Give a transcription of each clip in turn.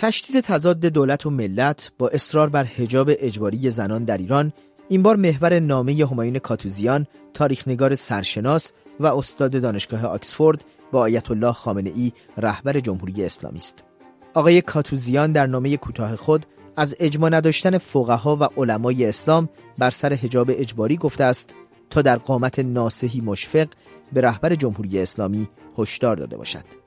تشدید تضاد دولت و ملت با اصرار بر حجاب اجباری زنان در ایران این بار محور نامه همایون کاتوزیان تاریخنگار سرشناس و استاد دانشگاه آکسفورد با آیت الله خامنه ای رهبر جمهوری اسلامی است. آقای کاتوزیان در نامه کوتاه خود از اجماع نداشتن فقها و علمای اسلام بر سر حجاب اجباری گفته است تا در قامت ناسهی مشفق به رهبر جمهوری اسلامی هشدار داده باشد.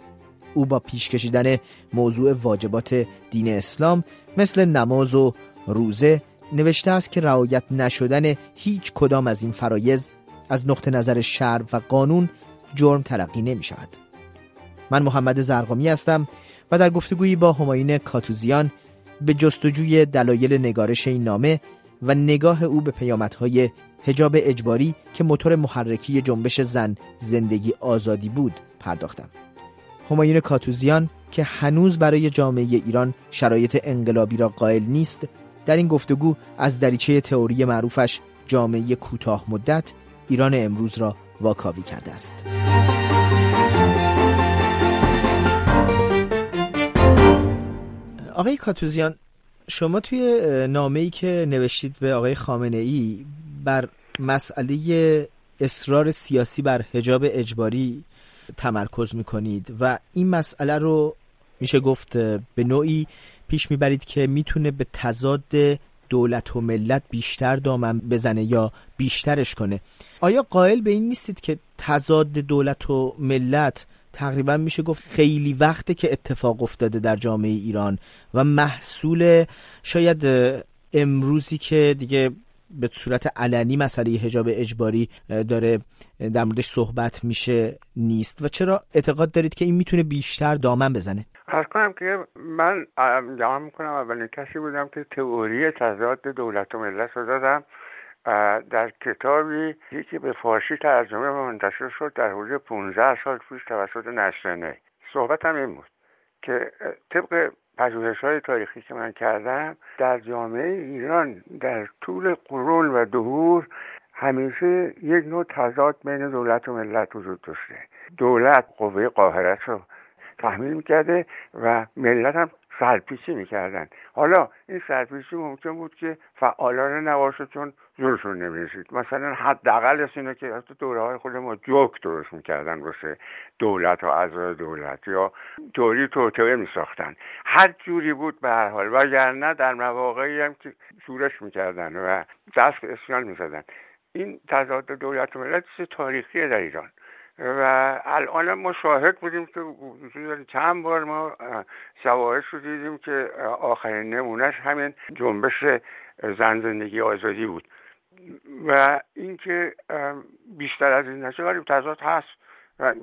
او با پیش کشیدن موضوع واجبات دین اسلام مثل نماز و روزه نوشته است که رعایت نشدن هیچ کدام از این فرایز از نقطه نظر شرع و قانون جرم تلقی نمی شود. من محمد زرقامی هستم و در گفتگویی با هماین کاتوزیان به جستجوی دلایل نگارش این نامه و نگاه او به پیامدهای حجاب اجباری که موتور محرکی جنبش زن زندگی آزادی بود پرداختم. همایون کاتوزیان که هنوز برای جامعه ایران شرایط انقلابی را قائل نیست در این گفتگو از دریچه تئوری معروفش جامعه کوتاه مدت ایران امروز را واکاوی کرده است. آقای کاتوزیان شما توی نامه ای که نوشتید به آقای خامنه ای بر مسئله اصرار سیاسی بر حجاب اجباری تمرکز می‌کنید و این مسئله رو میشه گفت به نوعی پیش می‌برید که می‌تونه به تضاد دولت و ملت بیشتر دامن بزنه یا بیشترش کنه. آیا قائل به این نیستید که تضاد دولت و ملت تقریبا میشه گفت خیلی وقته که اتفاق افتاده در جامعه ایران و محصول شاید امروزی که دیگه به صورت علنی مسئله حجاب اجباری داره در موردش صحبت میشه نیست. و چرا اعتقاد دارید که این می‌تونه بیشتر دامن بزنه؟ ارز کنم که من جمع می‌کنم. اولین کسی بودم که تئوری تضاد دولت و ملت رو دادم. در کتابی که به فارسی ترجمه و منتشر شد در حدود 15 سال پیش توسط نشرنه. صحبت هم این بود که طبق پژوهش های تاریخی که من کردم در جامعه ایران در طول قرون و دهور همیشه یک نوع تضاد بین دولت و ملت وجود داشته. دولت قوه قاهرت رو تحمیل می‌کرده و ملت هم سرپیچی می‌کردن. حالا این سرپیچی ممکن بود که فعالان نباشه چون زورشون نمی‌رسید مثلا حداقلش اینه که از دوره های خود ما جوک درست می‌کردن باشه دولت و اعضای دولت یا توری توتوه میساختن. هر جوری بود به هر حال. وگرنه در مواقعی هم که شورش می‌کردن و دست به اسیان می‌زدن. این تضاد دولت و ملت تاریخی در ایران؟ و الان ما شاهد بودیم که چند بار ما شواهد رو دیدیم که آخرین نمونهش همین جنبش زن زندگی آزادی بود. و اینکه بیشتر از این نشه ولی تضاد هست. و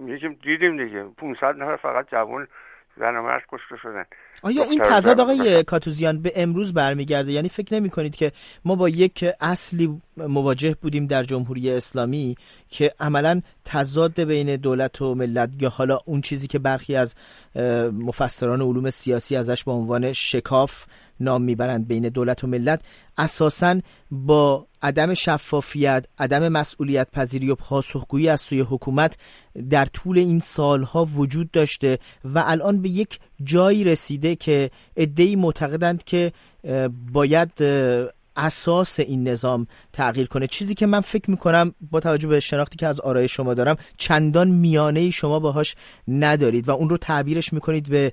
دیدیم دیگه. 500 نفر فقط جوان زن و مرد کشته شدن آیا این تضاد آقای کاتوزیان به امروز برمیگرده؟ یعنی فکر نمی کنید که ما با یک اصلی مواجه بودیم در جمهوری اسلامی که عملا تضاد بین دولت و ملت یا حالا اون چیزی که برخی از مفسران علوم سیاسی ازش به عنوان شکاف نام می‌برند بین دولت و ملت اساسا با عدم شفافیت عدم مسئولیت پذیری و پاسخگویی از سوی حکومت در طول این سالها وجود داشته و الان به یک جایی رسیده که ادهی معتقدند که باید اساس این نظام تغییر کنه. چیزی که من فکر می‌کنم با توجه به شناختی که از آرای شما دارم چندان میانه شما باهاش ندارید و اون رو تعبیرش می‌کنید به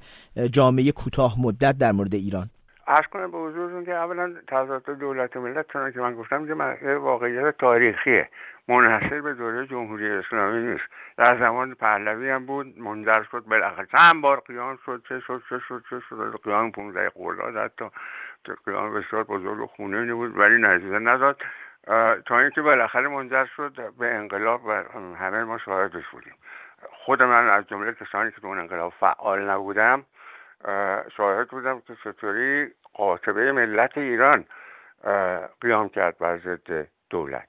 جامعه کوتاه مدت در مورد ایران. ارز کنم به حضورتون که اولا تضاد دولت و ملت چون که من گفتم که واقعیت تاریخیه. منحصر به دوره جمهوری اسلامی نیست. در زمان پهلوی هم بود منجر شد بالاخره. چند بار قیام شد چه شد چه شد چه شد. قیام 15 خرداد حتی. قیام بسیار بزرگ و خونه بود ولی نتیجه نداد تا اینکه بالاخره منجر شد به انقلاب و همه ما شاهدش بودیم. خود من از جمله کسانی که تو اون انقلاب فعال نبودم شاهد بودم که چطوری قاطبه ملت ایران قیام کرد بر ضد دولت.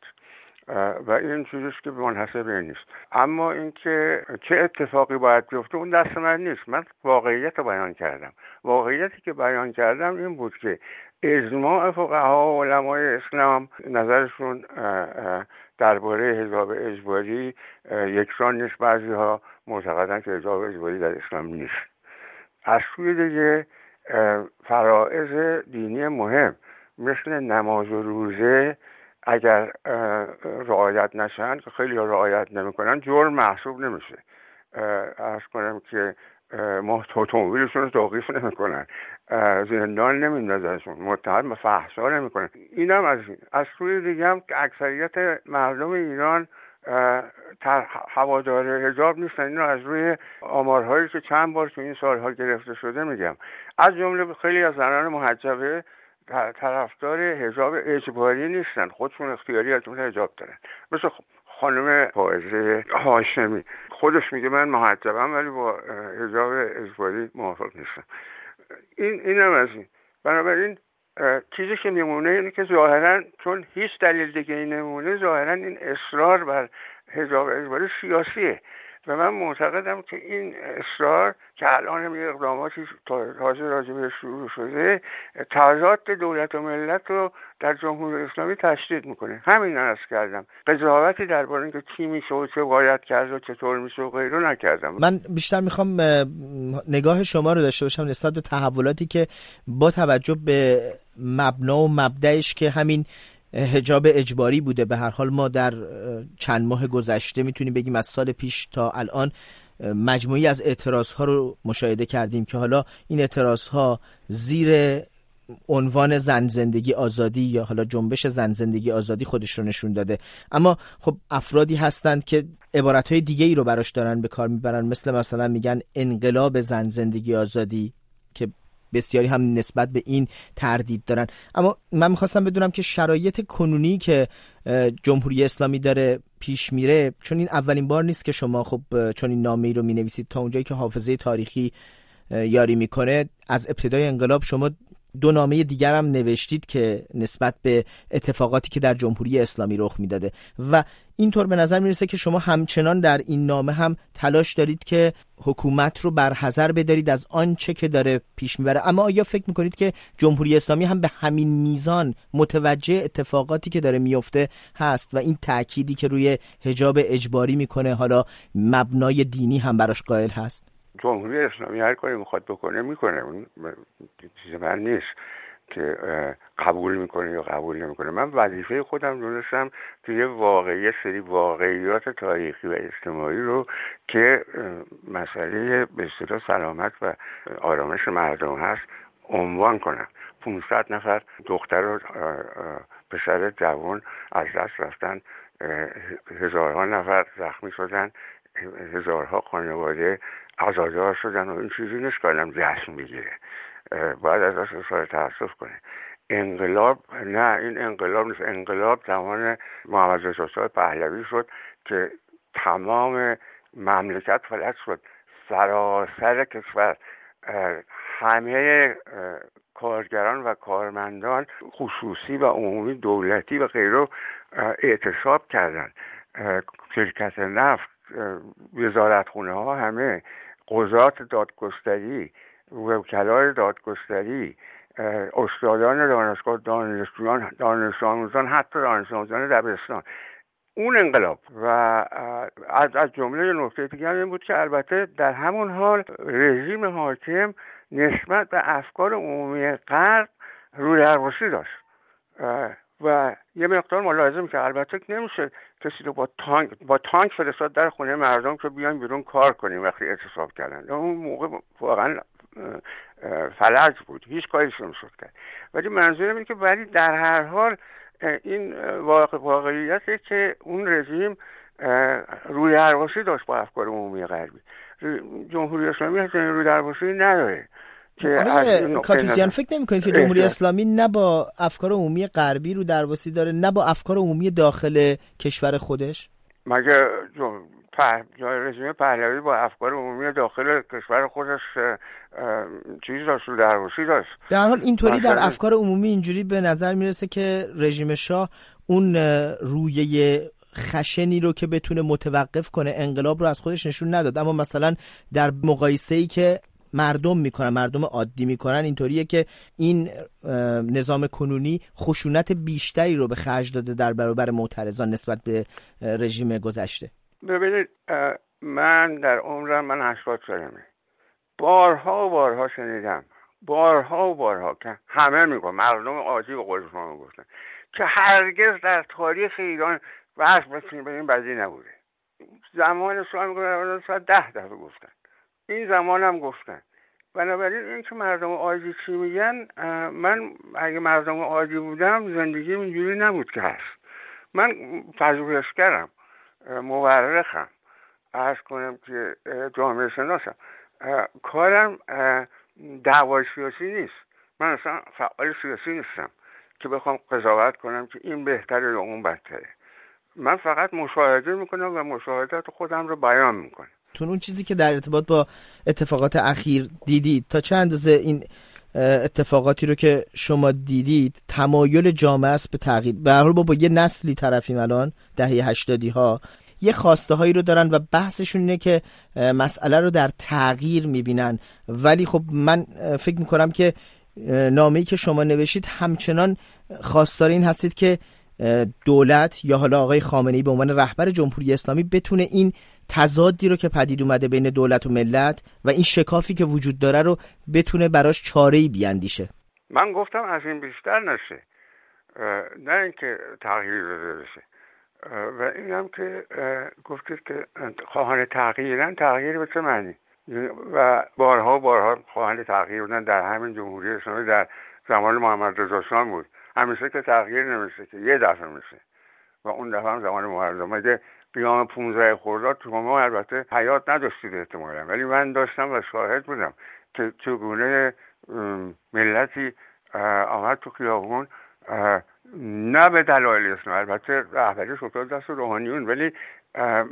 و این چیزیست که منحصر به نیست. اما اینکه چه اتفاقی باید بیفته اون دست من نیست. من واقعیت رو بیان کردم. واقعیتی که بیان کردم این بود که اجماع فقها و علمای اسلام نظرشون درباره حجاب اجباری یکسان نیست. بعضی ها معتقدن که حجاب اجباری در اسلام نیست. از سوی دیگه فرائض دینی مهم. مثل نماز و روزه اگر رعایت نشن که خیلی رعایت نمی‌کنن جرم محسوب نمیشه. ارز کنم که ما اتومبیلشون رو توقیف نمی‌کنن. زندان نمیندازنشون متهم به فحشا نمی‌کنن. اینم از این. از سوی دیگه هم که اکثریت مردم ایران هوادار حجاب نیستن. اینو از روی آمارهایی که چند بار تو این سالها گرفته شده میگم. از جمله خیلی از زنان محجبه طرفدار حجاب اجباری نیستن. خودشون اختیاری از اون حجاب دارن. مثل خانم فائزه هاشمی. خودش میگه من محجبم ولی با حجاب اجباری موافق نیستم. این اینم از این. بنابراین چیزی که میمونه اینه که ظاهرا چون هیچ دلیل دیگه این نمونه ظاهرا این اصرار بر حجاب اجباری سیاسیه. و من معتقدم که این اصرار که الان هم اقداماتی تازه راجع شروع شده تضاد دولت و ملت رو در جمهوری اسلامی تشدید می‌کنه. همین از کردم. قضاوتی درباره اینکه چی میشه و چه باید کرد و چطور میشه و غیره نکردم. من بیشتر می‌خوام نگاه شما رو داشته باشم نسبت به تحولاتی که با توجه به مبنا و مبدعش که همین هجاب اجباری بوده. به هر حال ما در چند ماه گذشته می‌تونیم بگیم از سال پیش تا الان مجموعی از اعتراض ها رو مشاهده کردیم که حالا این اعتراض ها زیر عنوان زن زندگی آزادی یا حالا جنبش زن زندگی آزادی خودش رو نشون داده. اما خب افرادی هستند که عبارت های دیگه ای رو براش دارن به کار می‌برن. مثل مثلا میگن انقلاب زن زندگی آزادی که بسیاری هم نسبت به این تردید دارن. اما من می‌خواستم بدونم که شرایط کنونی که جمهوری اسلامی داره پیش میره چون این اولین بار نیست که شما خب چون این نامه رو می‌نویسید تا اونجایی که حافظه تاریخی یاری می‌کنه از ابتدای انقلاب شما دو نامه دیگر هم نوشتید که نسبت به اتفاقاتی که در جمهوری اسلامی رخ می‌داده. و اینطور به نظر می‌رسه که شما همچنان در این نامه هم تلاش دارید که حکومت رو برحضر بدارید از آنچه که داره پیش می‌بره. اما آیا فکر می‌کنید که جمهوری اسلامی هم به همین میزان متوجه اتفاقاتی که داره میفته هست و این تأکیدی که روی حجاب اجباری می‌کنه حالا مبنای دینی هم براش قائل هست؟ جمهوری اسلامی هر کاری می‌خواد بکنه می‌کنه. اون چیز من نیست که قبول می‌کنه یا قبول نمی‌کنه. من وظیفه خودم دونستم توی واقعی سری واقعیات تاریخی و اجتماعی رو که مسئله به سلامت و آرامش مردم هست عنوان کنم. 500 نفر دختر و پسر جوان از دست رفتن. هزارها نفر زخمی شدن. هزارها خانواده آزادار شدن و این چیزی نیست که آدم جشن بگیره باید ازش اظهار تاسف کنه. انقلاب نه این انقلاب نیست. انقلاب زمان محمد رضا پهلوی شد که تمام مملکت فلج شد. سراسر کشور همه کارگران و کارمندان خصوصی و عمومی دولتی و غیره اعتصاب کردند شرکت نفت وزارتخونه ها همه قضات دادگستری وکلای دادگستری استادان دانشگاه دانشجویان دانش آموزان حتی دانش آموزان دبستان اون انقلاب و از از جمله نکته دیگه این بود که البته در همون حال رژیم حاکم نسبت به افکار عمومی غرب روی داشت. و یه مقدار ملاحظه که البته نمیشه کسی رو با تانک با تانک فرستاد در خونه مردم که بیان بیرون کار کنیم وقتی اعتصاب کردن. اون موقع واقعا فلج بود. هیچ کاری نمی‌شد کرد. ولی منظورم اینه که ولی در هر حال این واقعیته که اون رژیم روی درواسی داشت با افکار عمومی غربی. جمهوری اسلامی هست روی درواسی نداره. کاتوزیان فکر نمی کنید که جمهوری اسلامی نه با افکار عمومی غربی رو درواسی داره نه با افکار عمومی داخل کشور خودش؟ مگه رژیم پهلوی با افکار عمومی داخل کشور خودش چیز داشت رو درواسی داشت؟ در حال اینطوری در افکار عمومی اینجوری به نظر می‌رسه که رژیم شاه اون رویه خشنی رو که بتونه متوقف کنه انقلاب رو از خودش نشون نداد. اما مثلا در مقایسه ای که مردم می‌کنن مردم عادی می‌کنن اینطوریه که این نظام کنونی خشونت بیشتری رو به خرج داده در برابر معترضان نسبت به رژیم گذشته ببینید من در عمرم من هشتاد سالمه بارها و بارها شنیدم بارها و بارها که همه میگن مردم عادی به قول شما گفتن که هرگز در تاریخ ایران بحث به این بدی نبوده زمان شما ساعت ده دفعه گفتن این زمان هم گفتن. بنابراین این که مردم عادی چی میگن من اگه مردم عادی بودم زندگی اینجوری نبود که هست. من پژوهشگرم مورخم. ارز کنم که جامعه شناسم. کارم دعوای سیاسی نیست. من اصلا فعال سیاسی نیستم که بخوام قضاوت کنم که این بهتره یا اون بدتره. من فقط مشاهده می‌کنم و مشاهدات خودم رو بیان می‌کنم. تون اون چیزی که در ارتباط با اتفاقات اخیر دیدید. تا چه اندازه این اتفاقاتی رو که شما دیدید تمایل جامعه است به تغییر؟ به هر با, با یه نسلی طرفیم الان دهه هشتادی ها یه خواسته هایی رو دارن و بحثشون اینه که مسئله رو در تغییر می‌بینن. ولی خب من فکر می‌کنم که نامه‌ای که شما نوشید همچنان خواستار این هستید که دولت یا حالا آقای خامنه‌ای به عنوان رهبر جمهوری اسلامی بتونه این تضادی رو که پدید اومده بین دولت و ملت و این شکافی که وجود داره رو بتونه براش چاره‌ای بیاندیشه. من گفتم از این بیشتر نشه. نه اینکه تغییر داده بشه. و اینم که گفتید که خواهان تغییرن تغییر به چه معنی؟ و بارها بارها خواهان تغییر بودن در همین جمهوری اسلامی در زمان محمد رضا شاه بود. همیشه که تغییر نمیشه که یه دفعه میشه. و اون دفعه هم زمان محمد قیام 15 خرداد شما البته حیات نداشتید احتمالا. ولی من داشتم و شاهد بودم که چگونه ملتی آمد تو خیابون نه به دلایل اسم البته رهبریش افتاد دست روحانیون ولی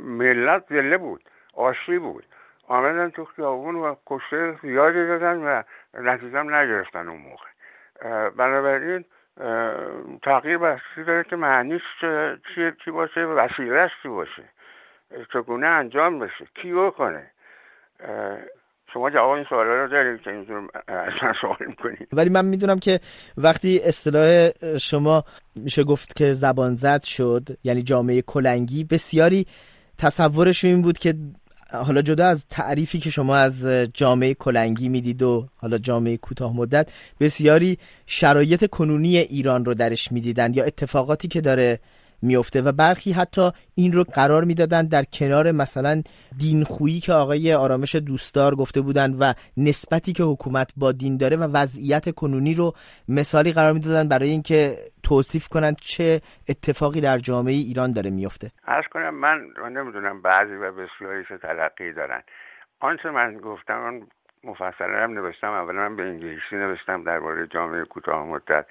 ملت زله بود آشتی بود. آمدن تو خیابون و کشته زیادی دادن و نتیجه نگرفتن اون موقع. بنابراین تغییر بسیاری داره که معنیش چی, چی باشه و وسیلهش چی باشه. چگونه انجام بشه؟ کی کنه شما جواب این سوالا رو دارید که اینجور اصلا سوال می‌کنید. ولی من می‌دونم که وقتی اصطلاح شما میشه گفت که زبان زد شد یعنی جامعه کلنگی بسیاری تصورش این بود که حالا جدا از تعریفی که شما از جامعه کلنگی می‌دید و حالا جامعه کوتاه مدت بسیاری شرایط کنونی ایران رو درش می‌دیدن یا اتفاقاتی که داره میفته و برخی حتی این رو قرار می‌دادن در کنار مثلا دینخویی که آقای آرامش دوستدار گفته بودن و نسبتی که حکومت با دین داره و وضعیت کنونی رو مثالی قرار می‌دادن برای اینکه توصیف کنند چه اتفاقی در جامعه ایران داره میفته عرض کنم من نمی‌دونم بعضی و بسیاری چه تلقی دارن. آنچه من گفتم مفصلا هم نوشتم اولا من به انگلیسی نوشتم درباره جامعه کوتاه مدت.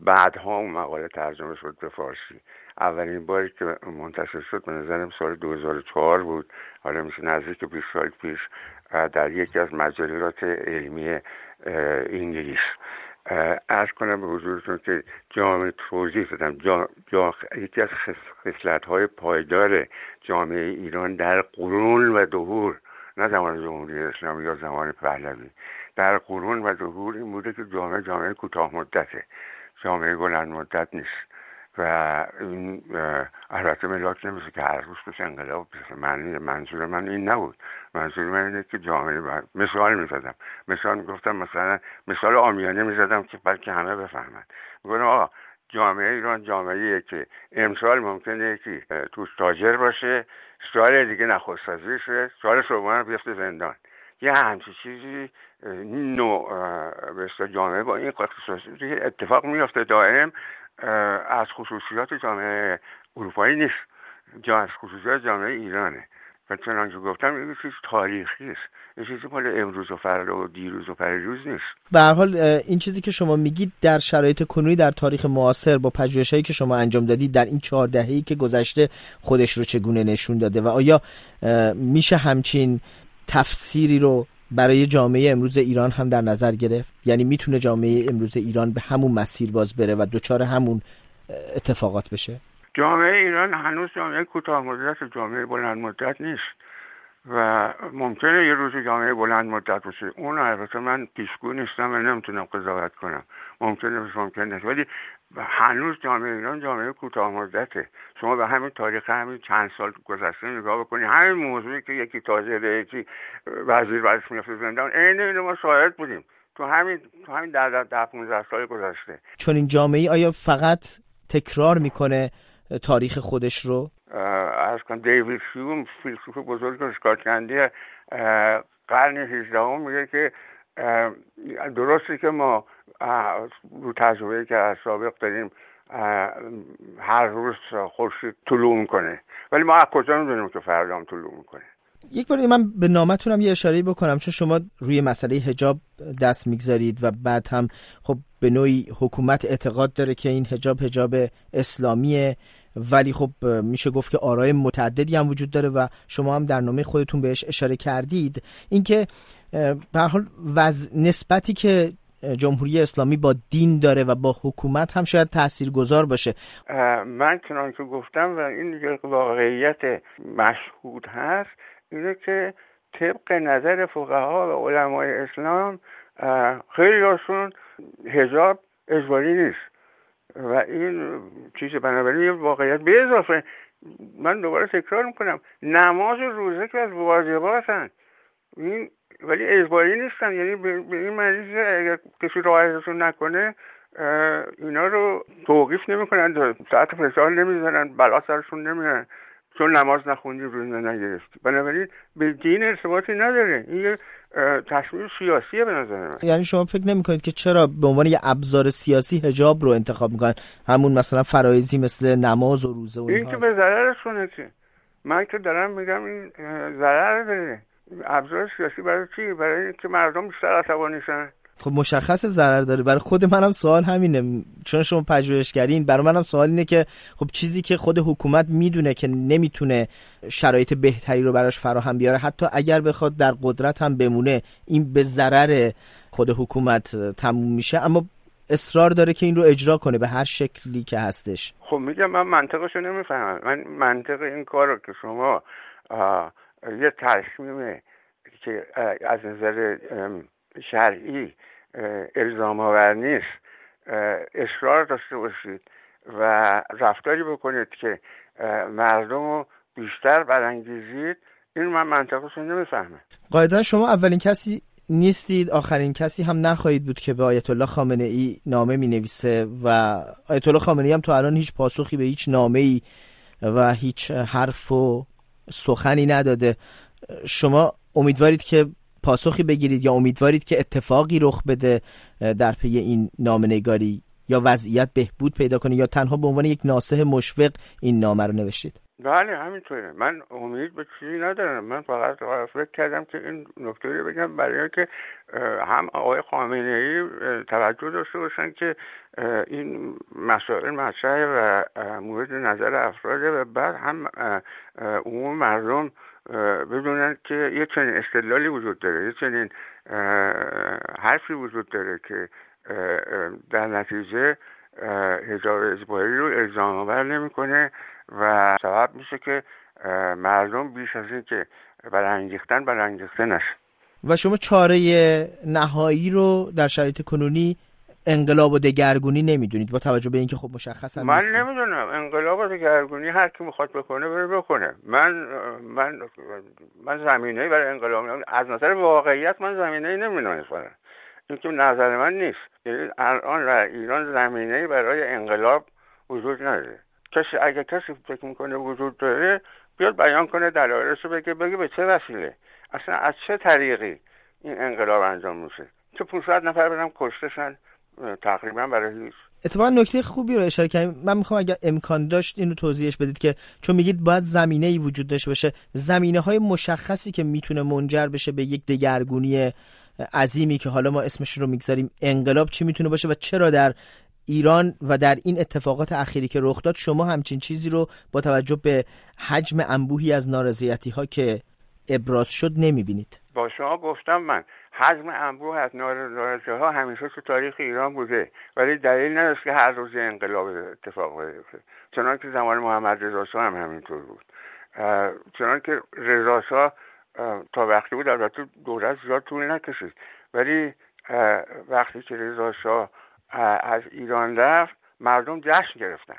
بعدها اون مقاله ترجمه شد به فارسی. اولین باری که منتشر شد به نظرم سال 2004 بود. حالا میشه نزدیک 20 سال پیش در یکی از مجلات علمی انگلیس. ارز کنم به حضورتون که جامعه توضیح دادم. جا، جا، یکی از خصلت های پایدار جامعه ایران در قرون و دهور نه زمان جمهوری اسلامی یا زمان پهلوی. در قرون و دهور این بوده که جامعه جامعه کوتاه مدته. جامعه بلند مدت نیست. و این البته ملاک نمیشه که هر روز بشه انقلاب بشه. من منظور من این نبود. منظور من اینه که جامعه باید. مثال می‌زدم. مثال می‌گفتم مثلا مثال آمیانه می‌زدم که بلکه همه بفهمن. می‌گفتم آقا جامعه ایران جامعه که امسال ممکنه که توش تاجر باشه سال دیگه نخست شه سال سوم بیفته زندان. یه همچی چیزی نوع به جامعه با این اتفاق میفته دائم از خصوصیات جامعه اروپایی نیست. جا از خصوصیات جامعه ایرانه. و چنانکه گفتم این چیز تاریخی است. این چیزی مال امروز و فردا و دیروز و پریروز نیست. به هر حال این چیزی که شما میگید در شرایط کنونی در تاریخ معاصر با پژوهشایی که شما انجام دادید در این چهار دهه‌ای که گذشته خودش رو چگونه نشون داده و آیا میشه همچین تفسیری رو برای جامعه امروز ایران هم در نظر گرفت. یعنی می‌تونه جامعه امروز ایران به همون مسیر باز بره و دچار همون اتفاقات بشه. جامعه ایران هنوز جامعه کوتاه مدت جامعه بلند مدت نیست. و ممکنه یه روز جامعه بلند مدت باشه. اون البته من پیشگو نیستم و نمی‌تونم قضاوت کنم. ممکنه باشه ممکنه ولی هنوز جامعه ایران جامعه کوتاه مدته. شما به همین تاریخ همین چند سال گذشته نگاه بکنید همین موضوعی که یکی تازه یکی وزیر برش میفته زندان عین اینو ما شاهد بودیم. تو همین تو همین در در 15 سال گذشته. چون این جامعه آیا فقط تکرار می‌کنه تاریخ خودش رو؟ از کنم دیوید هیوم فیلسوف بزرگ اسکاتلندی قرن 18 میگه که درسته که ما رو تجربه که از سابق داریم هر روز خورشید طلوع می‌کنه. ولی ما از کجا می‌دونیم که فردا هم طلوع می‌کنه؟ یک بار من به نامتونم یه اشاره بکنم چون شما روی مسئله هجاب دست می‌گذارید و بعد هم خب به نوعی حکومت اعتقاد داره که این هجاب هجاب اسلامیه. ولی خب میشه گفت که آرای متعددی هم وجود داره و شما هم در نامه خودتون بهش اشاره کردید. اینکه به حال نسبتی که جمهوری اسلامی با دین داره و با حکومت هم شاید تأثیر گذار باشه من چنان که گفتم و این واقعیت مشهود هست اینه که طبق نظر فقها و علمای اسلام خیلی هاشون هجاب اجباری نیست. و این چیز بنابراین واقعیت به اضافه. من دوباره تکرار می‌کنم. نماز و روزه که از واجباتن. این ولی اجباری نیستن. یعنی به این معنی اگر کسی رعایتشون نکنه اینا رو توقیف نمی‌کنن. ساعت فشار نمی‌زنن بلا سرشون نمیارن چون نماز نخوندی روزه نگرفتی. بنابراین به دین ارتباطی نداره. این یه تصمیم سیاسیه به نظر من. یعنی شما فکر نمی کنید که چرا به عنوان یه ابزار سیاسی هجاب رو انتخاب می‌کنن؟ همون مثلا فرایزی مثل نماز و روزه و این که به ضررشونه که من که دارم میگم این ضرر داره. ابزار سیاسی برای چی؟ برای اینکه مردم بیشتر عصبانی شن. خب مشخص ضرر داره. برای خود منم سوال همینه. چون شما پژوهشگرین برای منم سوال اینه که خب چیزی که خود حکومت می‌دونه که نمی‌تونه شرایط بهتری رو براش فراهم بیاره حتی اگر بخواد در قدرت هم بمونه این به ضرر خود حکومت تموم میشه. اما اصرار داره که این رو اجرا کنه به هر شکلی که هستش. خب میگم من منطقش رو نمی‌فهمم. من منطق این کار رو که شما یه تصمیم که از نظر شرعی الزام آور نیست. اصرار داشته باشید و رفتاری بکنید که مردم رو بیشتر برانگیزید. این من منطقش رو نمی‌فهمم. قاعدا شما اولین کسی نیستید آخرین کسی هم نخواهید بود که به آیت الله خامنه ای نامه می نویسه و آیت الله خامنه ای هم تو الان هیچ پاسخی به هیچ نامه ای و هیچ حرف و سخنی نداده. شما امیدوارید که پاسخی بگیرید یا امیدوارید که اتفاقی رخ بده در پی این نامنگاری یا وضعیت بهبود پیدا کنه یا تنها به عنوان یک ناسه مشفق این نامه رو نوشتید؟ بله همینطوره. من امید به چیزی ندارم. من فقط فکر کردم که این نکته رو بگم برای که هم آقای خامنه ای توجه داشته باشن که این مسائل مطرحه و مورد نظر افراده و بعد هم عموم مردم بدونن که یه چنین استدلالی وجود داره یه چنین حرفی وجود داره که در نتیجه هجاب اجباری رو الزام آور نمی‌کنه و سبب میشه که مردم بیش از این که برانگیختن برانگیخته نشه. و شما چاره نهایی رو در شرایط کنونی انقلاب و دگرگونی نمی‌دونید. با توجه به اینکه خب مشخص هم من نمی‌دونم. انقلاب و دگرگونی هر کی می‌خواد بکنه بره بکنه. من من من زمینه برای انقلاب از نظر واقعیت من زمینه نمی‌دونم این که نظر من نیست. یعنی الان در ایران زمینه برای انقلاب وجود نداره. کسی اگه کسی فکر می‌کنه وجود داره بیاد بیان کنه دلایلش رو بگه بگه به چه وسیله. اصلا از چه طریقی این انقلاب انجام میشه؟ که 500 نفر برم کشتشن تقریبا برای هیچ. اتفاقا نکته خوبی رو اشاره کردیم من می‌خوام اگر امکان داشت اینو توضیحش بدید که چون میگید باید زمینه ای وجود داشته باشه زمینه های مشخصی که می‌تونه منجر بشه به یک دگرگونی عظیمی که حالا ما اسمش رو می‌گذاریم انقلاب چی می‌تونه باشه و چرا در ایران و در این اتفاقات اخیری که رخ داد شما همچین چیزی رو با توجه به حجم انبوهی از نارضایتی ها که ابراز شد نمی‌بینید؟ با شما گفتم من. حجم انبوه از نارضایتی ها همیشه تو تاریخ ایران بوده. ولی دلیل نداشت که هر روز انقلاب اتفاق بیفته. چنان که زمان محمد رضا هم همینطور بود. چنان که رضا تا وقتی بود البته دولت زیاد طول نکشید. ولی وقتی که رضا از ایران رفت مردم جشن گرفتن.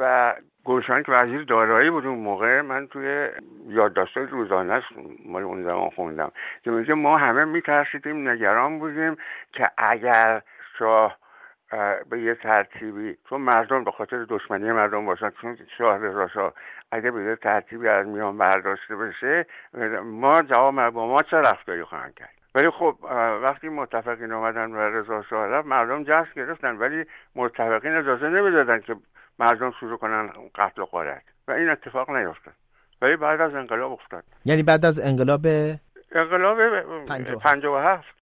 و گلشن که وزیر دارایی بود اون موقع من توی یادداشت‌های روزانه مال اون زمان خوندم. که میگه ما همه میترسیدیم نگران بودیم که اگر شاه به یه ترتیبی چون مردم به خاطر دشمنی مردم باشن چون شاه رضا اگه به یه ترتیبی از میان برداشته بشه ما جواب با ما چه رفتاری خواهند کرد؟ ولی خب وقتی متفقین اومدن و رضا شاه رفت مردم جشن گرفتن ولی متفقین اجازه نمی‌دادن که مردم شروع کنن قتل و غارت. و این اتفاق نیفتاد. ولی بعد از انقلاب افتاد. یعنی بعد از انقلاب انقلاب 57